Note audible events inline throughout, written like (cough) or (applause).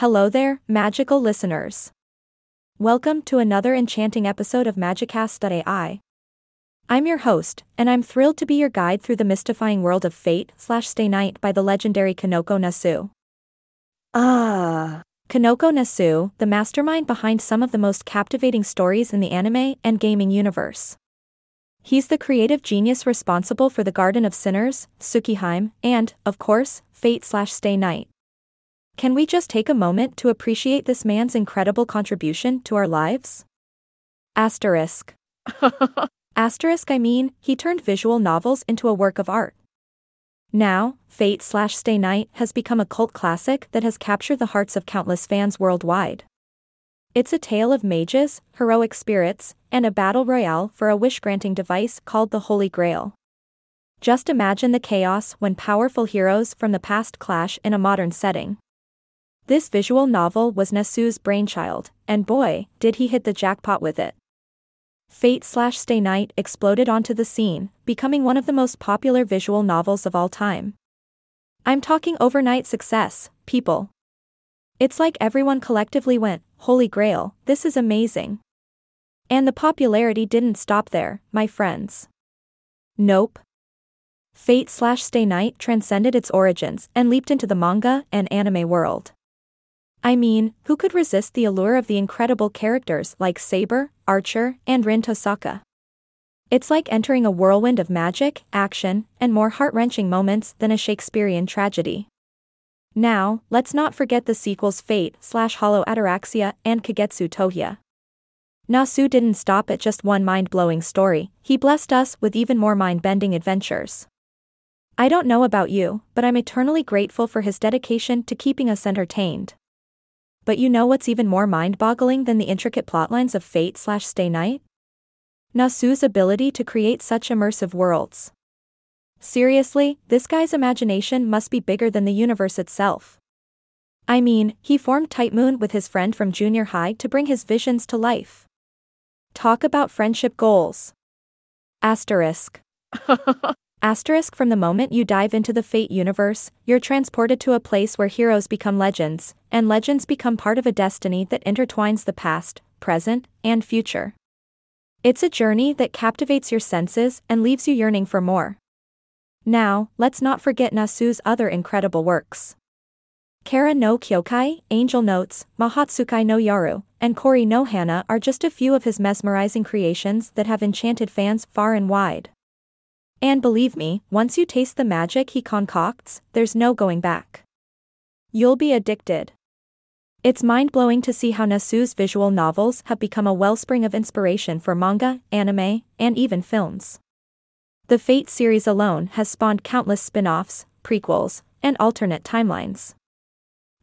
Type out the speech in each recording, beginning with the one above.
Hello there, magical listeners. Welcome to another enchanting episode of Magicast.ai. I'm your host, and I'm thrilled to be your guide through the mystifying world of Fate slash Stay Night by the legendary Kinoko Nasu. Ah, Kinoko Nasu, the mastermind behind some of the most captivating stories in the anime and gaming universe. He's the creative genius responsible for the Garden of Sinners, Tsukihime, and, of course, Fate slash Stay Night. Can we just take a moment to appreciate this man's incredible contribution to our lives? Asterisk. (laughs) Asterisk, I mean, he turned visual novels into a work of art. Now, Fate slash Stay Night has become a cult classic that has captured the hearts of countless fans worldwide. It's a tale of mages, heroic spirits, and a battle royale for a wish granting device called the Holy Grail. Just imagine the chaos when powerful heroes from the past clash in a modern setting. This visual novel was Nasu's brainchild, and boy, did he hit the jackpot with it. Fate slash Stay Night exploded onto the scene, becoming one of the most popular visual novels of all time. I'm talking overnight success, people. It's like everyone collectively went, Holy Grail, this is amazing. And the popularity didn't stop there, my friends. Nope. Fate slash Stay Night transcended its origins and leaped into the manga and anime world. I mean, who could resist the allure of the incredible characters like Saber, Archer, and Rin Tosaka? It's like entering a whirlwind of magic, action, and more heart wrenching moments than a Shakespearean tragedy. Now, let's not forget the sequels Fate slash Hollow Ataraxia and Kagetsu Tohya. Nasu didn't stop at just one mind blowing story, he blessed us with even more mind bending adventures. I don't know about you, but I'm eternally grateful for his dedication to keeping us entertained. But you know what's even more mind boggling than the intricate plotlines of Fate slash Stay Night? Nasu's ability to create such immersive worlds. Seriously, this guy's imagination must be bigger than the universe itself. I mean, he formed Type Moon with his friend from junior high to bring his visions to life. Talk about friendship goals. Asterisk. (laughs) Asterisk from the moment you dive into the Fate universe, you're transported to a place where heroes become legends, and legends become part of a destiny that intertwines the past, present, and future. It's a journey that captivates your senses and leaves you yearning for more. Now, let's not forget Nasu's other incredible works. Kara no Kyokai, Angel Notes, Mahoutsukai no Yoru, and Kori no Hana are just a few of his mesmerizing creations that have enchanted fans far and wide. And believe me, once you taste the magic he concocts, there's no going back. You'll be addicted. It's mind blowing to see how Nasu's visual novels have become a wellspring of inspiration for manga, anime, and even films. The Fate series alone has spawned countless spin offs, prequels, and alternate timelines.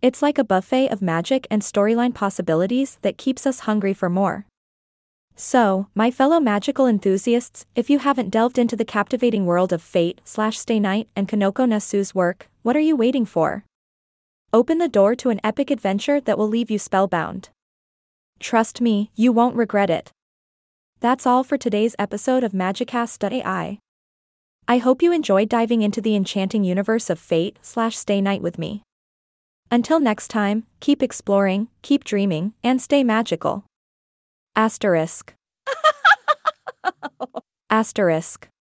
It's like a buffet of magic and storyline possibilities that keeps us hungry for more. So, my fellow magical enthusiasts, if you haven't delved into the captivating world of Fate slash Stay Night and Kinoko Nasu's work, what are you waiting for? Open the door to an epic adventure that will leave you spellbound. Trust me, you won't regret it. That's all for today's episode of Magicast.ai. I hope you enjoyed diving into the enchanting universe of Fate slash Stay Night with me. Until next time, keep exploring, keep dreaming, and stay magical. Asterisk. (laughs) Asterisk.